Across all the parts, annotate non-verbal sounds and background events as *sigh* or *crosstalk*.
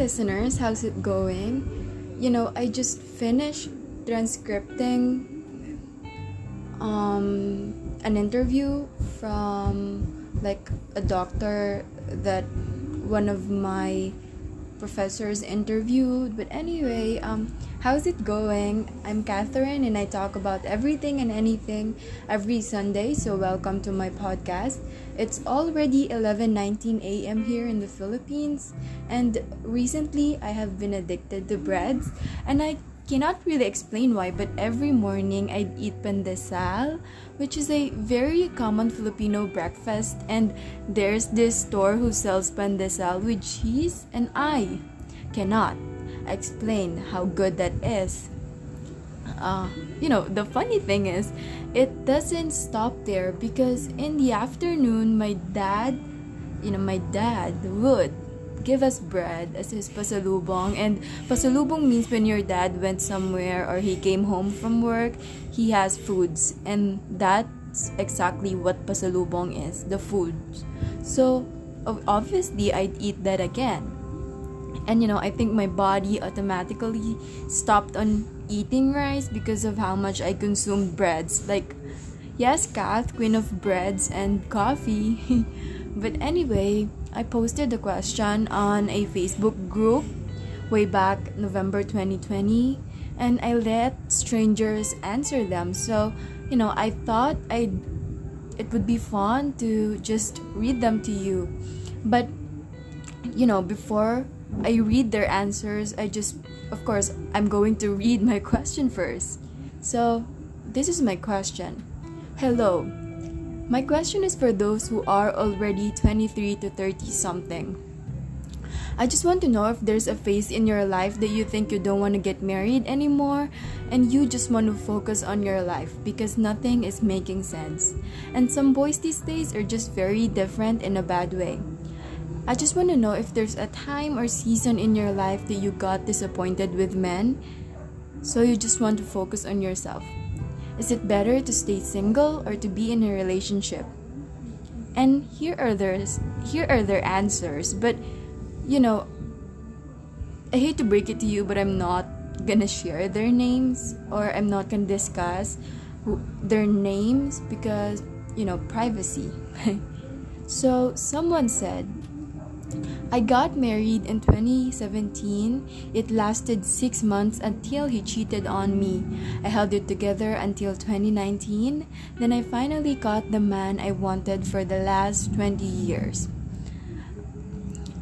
listeners, how's it going? You know, I just finished transcripting um, an interview from like a doctor that one of my professors interviewed. But anyway, um, how's it going? I'm Catherine and I talk about everything and anything every Sunday. So welcome to my podcast. It's already 11:19 a.m. here in the Philippines, and recently I have been addicted to breads, and I cannot really explain why, but every morning I'd eat pandesal, which is a very common Filipino breakfast, and there's this store who sells pandesal with cheese, and I cannot explain how good that is. Uh, you know, the funny thing is, it doesn't stop there because in the afternoon, my dad, you know, my dad would give us bread as his pasalubong. And pasalubong means when your dad went somewhere or he came home from work, he has foods. And that's exactly what pasalubong is the food. So obviously, I'd eat that again. And you know, I think my body automatically stopped on eating rice because of how much I consumed breads. Like, yes, Kath, queen of breads and coffee. *laughs* but anyway, I posted the question on a Facebook group way back November 2020 and I let strangers answer them. So, you know, I thought I it would be fun to just read them to you. But you know, before I read their answers, I just of course, I'm going to read my *laughs* question first. So, this is my question. Hello. My question is for those who are already 23 to 30 something. I just want to know if there's a phase in your life that you think you don't want to get married anymore and you just want to focus on your life because nothing is making sense. And some boys these days are just very different in a bad way. I just want to know if there's a time or season in your life that you got disappointed with men, so you just want to focus on yourself. Is it better to stay single or to be in a relationship? And here are their here are their answers, but you know, I hate to break it to you, but I'm not gonna share their names or I'm not gonna discuss who, their names because you know privacy. *laughs* so someone said I got married in 2017. It lasted six months until he cheated on me. I held it together until 2019. Then I finally got the man I wanted for the last 20 years.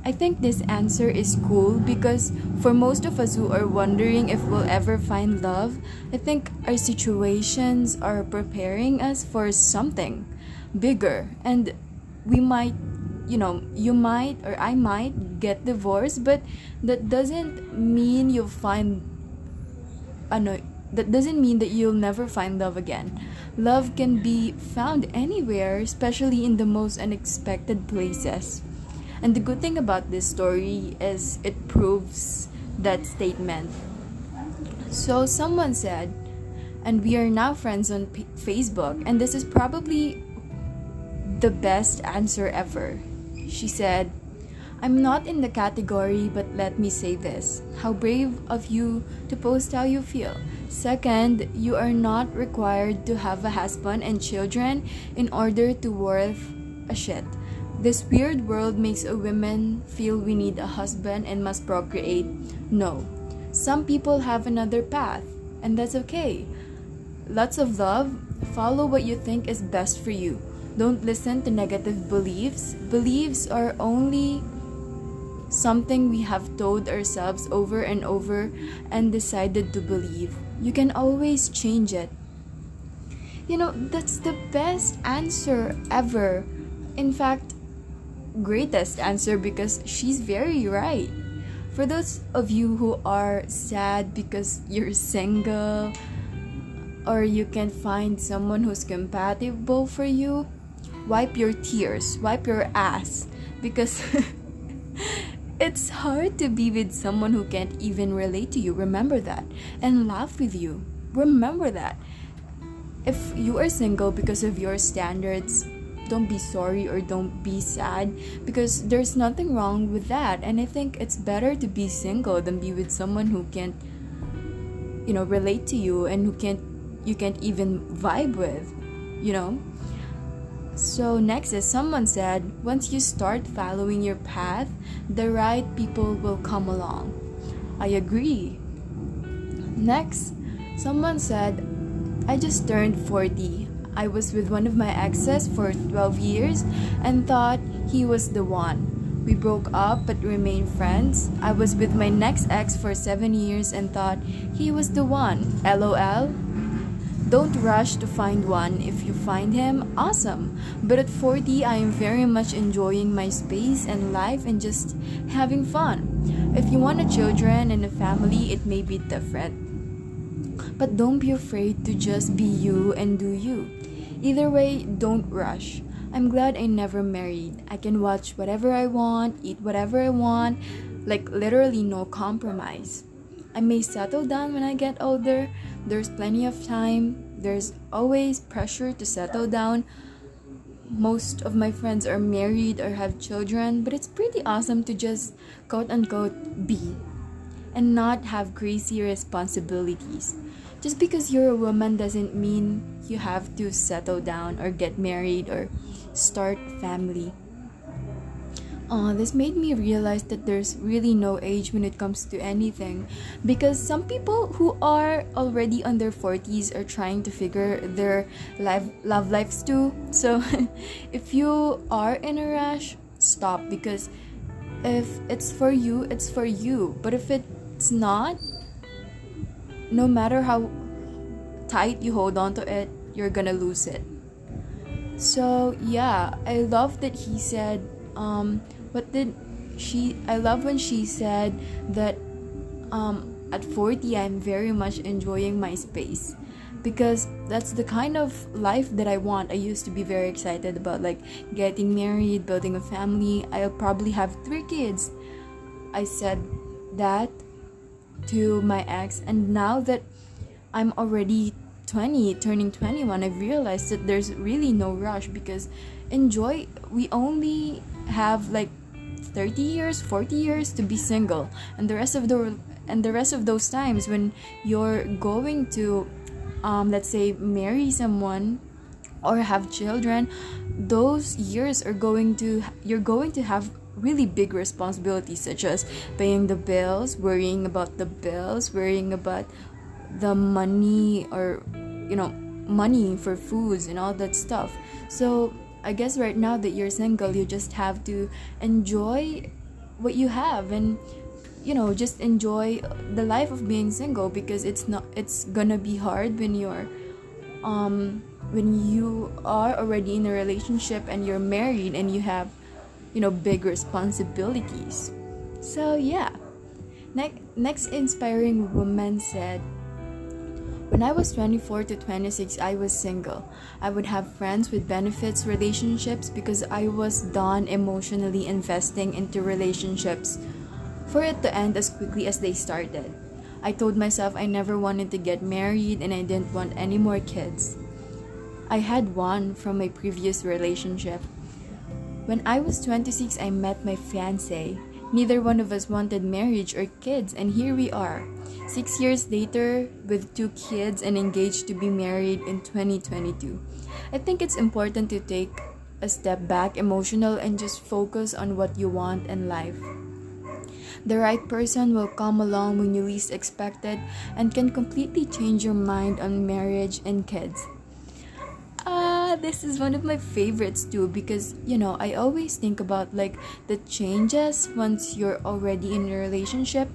I think this answer is cool because for most of us who are wondering if we'll ever find love, I think our situations are preparing us for something bigger and we might you know you might or i might get divorced but that doesn't mean you'll find ano, that doesn't mean that you'll never find love again. Love can be found anywhere especially in the most unexpected places. And the good thing about this story is it proves that statement. So someone said and we are now friends on P- facebook. And this is probably the best answer ever she said, I'm not in the category, but let me say this. How brave of you to post how you feel. Second, you are not required to have a husband and children in order to worth a shit. This weird world makes a woman feel we need a husband and must procreate. No. Some people have another path, and that's okay. Lots of love. Follow what you think is best for you. Don't listen to negative beliefs. Beliefs are only something we have told ourselves over and over and decided to believe. You can always change it. You know, that's the best answer ever. In fact, greatest answer because she's very right. For those of you who are sad because you're single or you can find someone who's compatible for you, wipe your tears, wipe your ass because *laughs* it's hard to be with someone who can't even relate to you. Remember that and laugh with you. Remember that. If you are single because of your standards, don't be sorry or don't be sad because there's nothing wrong with that and i think it's better to be single than be with someone who can't you know relate to you and who can't you can't even vibe with you know so next is someone said once you start following your path the right people will come along i agree next someone said i just turned 40 I was with one of my exes for 12 years and thought he was the one. We broke up but remained friends. I was with my next ex for 7 years and thought he was the one. LOL. Don't rush to find one. If you find him, awesome. But at 40, I am very much enjoying my space and life and just having fun. If you want a children and a family, it may be different. But don't be afraid to just be you and do you. Either way, don't rush. I'm glad I never married. I can watch whatever I want, eat whatever I want, like literally no compromise. I may settle down when I get older. There's plenty of time. There's always pressure to settle down. Most of my friends are married or have children, but it's pretty awesome to just quote unquote be and not have crazy responsibilities. Just because you're a woman doesn't mean you have to settle down or get married or start family. Uh, this made me realize that there's really no age when it comes to anything. Because some people who are already on their 40s are trying to figure their life love lives too. *laughs* So if you are in a rush stop. Because if it's for you it's for you. But if it's not no matter how tight you hold on to it, you're gonna lose it. So yeah, I love that he said, um, what did she, I love when she said that um, at 40 I'm very much enjoying my space because that's the kind of life that I want. I used to be very excited about like getting married, building a family. I'll probably have three kids. I said that to my ex and now that i'm already 20 turning 21 i've realized that there's really no rush because enjoy we only have like 30 years 40 years to be single and the rest of the and the rest of those times when you're going to um, let's say marry someone or have children those years are going to you're going to have really big responsibilities such as paying the bills, worrying about the bills, worrying about the money or you know money for foods and all that stuff. So I guess right now that you're single, you just have to enjoy what you have and you know just enjoy the life of being single because it's not it's gonna be hard when you're um when you are already in a relationship and you're married and you have you know big responsibilities. So yeah. Next next inspiring woman said when I was 24 to 26, I was single. I would have friends with benefits relationships because I was done emotionally investing into relationships for it to end as quickly as they started. I told myself I never wanted to get married and I didn't want any more kids. I had one from my previous relationship when I was 26, I met my fiance. Neither one of us wanted marriage or kids, and here we are. Six years later, with two kids and engaged to be married in 2022. I think it's important to take a step back emotional and just focus on what you want in life. The right person will come along when you least expect it and can completely change your mind on marriage and kids ah, this is one of my favorites too because you know I always think about like the changes once you're already in a relationship.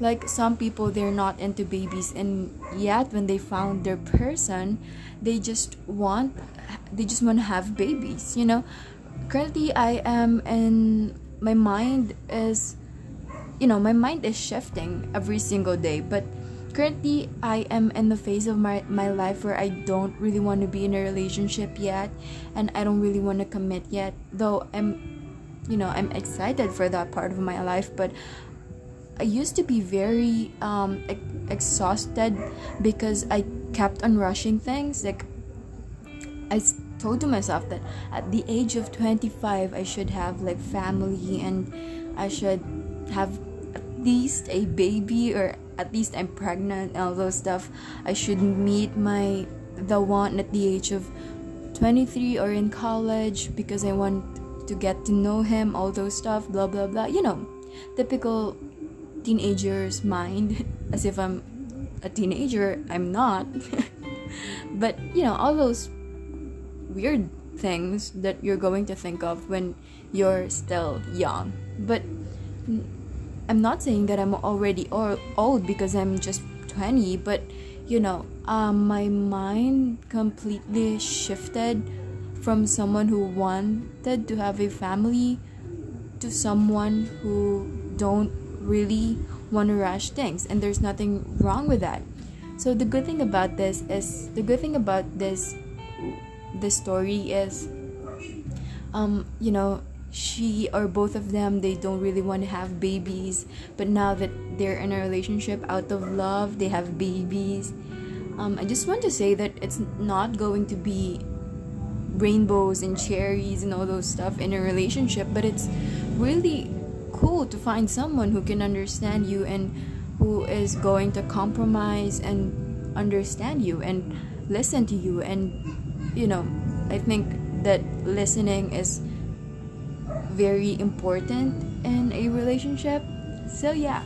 Like some people they're not into babies and yet when they found their person, they just want they just want to have babies, you know. Currently I am in my mind is you know, my mind is shifting every single day, but currently i am in the phase of my, my life where i don't really want to be in a relationship yet and i don't really want to commit yet though i'm you know i'm excited for that part of my life but i used to be very um exhausted because i kept on rushing things like i told to myself that at the age of 25 I should have like family and I should have at least a baby or at least I'm pregnant and all those stuff. I should meet my the one at the age of 23 or in college because I want to get to know him, all those stuff, blah blah blah. You know, typical teenager's mind *laughs* as if I'm a teenager. I'm not. *laughs* but you know, all those weird things that you're going to think of when you're still young. But I'm not saying that I'm already old because I'm just 20, but you know, um, my mind completely shifted from someone who wanted to have a family to someone who don't really want to rush things and there's nothing wrong with that. So the good thing about this is the good thing about this this story is um you know she or both of them they don't really want to have babies but now that they're in a relationship out of love they have babies. Um, i just want to say that it's not going to be rainbows and cherries and all those stuff in a relationship but it's really cool to find someone who can understand you and who is going to compromise and understand you and listen to you. And you know i think that listening is very important in a relationship. So yeah.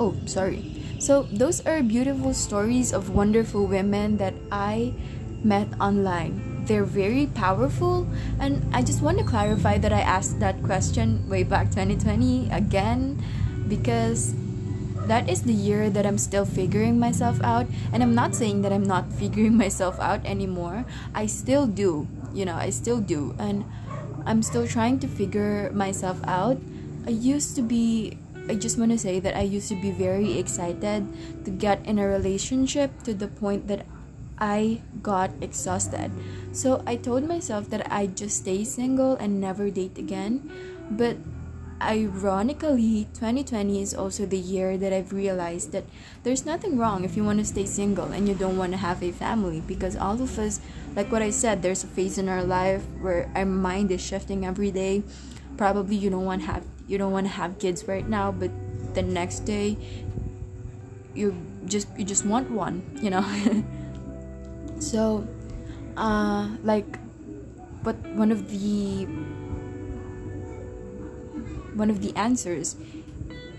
Oh sorry. So those are beautiful stories of wonderful women that i met online they're very powerful. And i just want to clarify that i asked that question way back 2020 again because that is the year that i'm still figuring myself out. And i'm not saying that i'm not *laughs* figuring myself out anymore. I still do you know i still do. And i'm still trying to figure myself out. I used to be I just want to say that I used to be very excited to get in a relationship to the point that I got exhausted. So I told myself that I'd just stay single and never date again. But ironically, 2020 is also the year that I've realized that there's nothing wrong if you want to stay single and you don't want to have a family because all of us, like what I said, there's a phase in our life where our mind is shifting every day. Probably you don't want to have you don't want to have kids right now, but the next day you just you just want one, you know. *laughs* so uh like but one of the one of the answers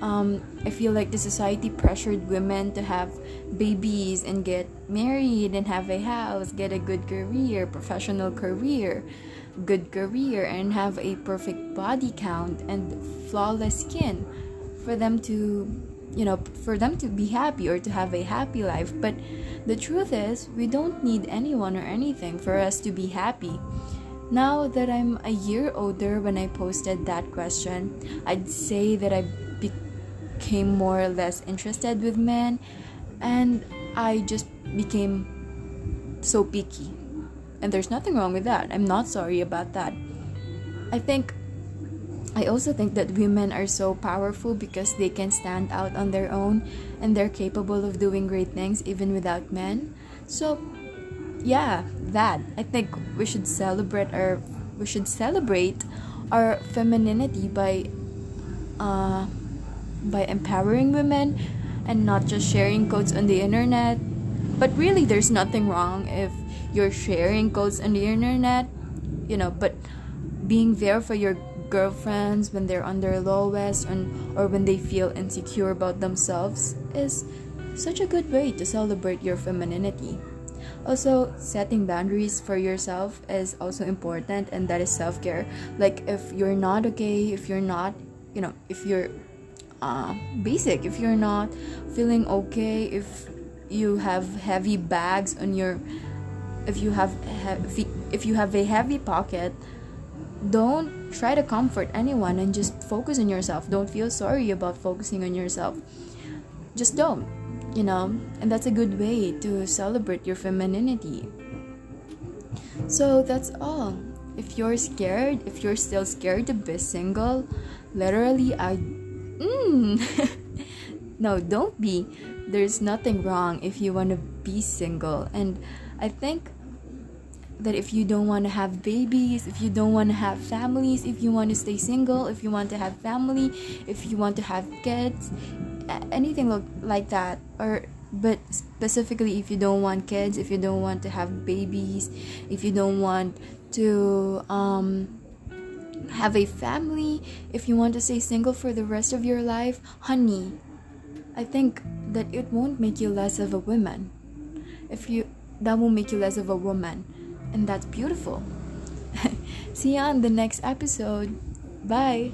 um, I feel like the society pressured women to have babies and get married and have a house, get a good career, professional career, good career, and have a perfect body count and flawless skin for them to you know for them to be happy or to have a happy life. But the truth is we don't need anyone or anything for us to be happy. Now that i'm a year older when i posted that question i'd say that i became more or less interested with men and i just became so picky. And there's nothing wrong with that. I'm not sorry about that. I think I also think that women are so powerful because they can stand out on their own and they're capable of doing great things even without men. So, yeah, that. I think we should celebrate our we should celebrate our femininity by uh by empowering women and not just sharing codes on the internet. But really there's nothing wrong if you're sharing codes on the internet, you know, but being there for your girlfriends when they're on their lowest and or when they feel insecure about themselves is such a good way to celebrate your femininity. Also, setting boundaries for yourself is also important and that is self-care. Like if you're not okay, if you're not, you know, if you're uh, basic, if you're not feeling okay, if you have heavy bags on your if you have if you have a heavy pocket don't try to comfort anyone and just focus on yourself. Don't feel sorry about focusing on yourself. Just don't, you know? And that's a good way to celebrate your femininity. So that's all. If you're scared, if you're still scared to be single, literally, I. Mm. *laughs* no, don't be. There's nothing wrong if you want to be single. And I think that if you don't want to have babies, if you don't want to have families, if you want to stay single, if you want to have family, if you want to have kids, anything like that, or but specifically if you don't want kids, if you don't want to have babies, if you don't want to um, have a family, if you want to stay single for the rest of your life, honey, I think that it won't make you less of a woman. If you that will make you less of a woman and that's beautiful. *laughs* See you on the next episode. Bye.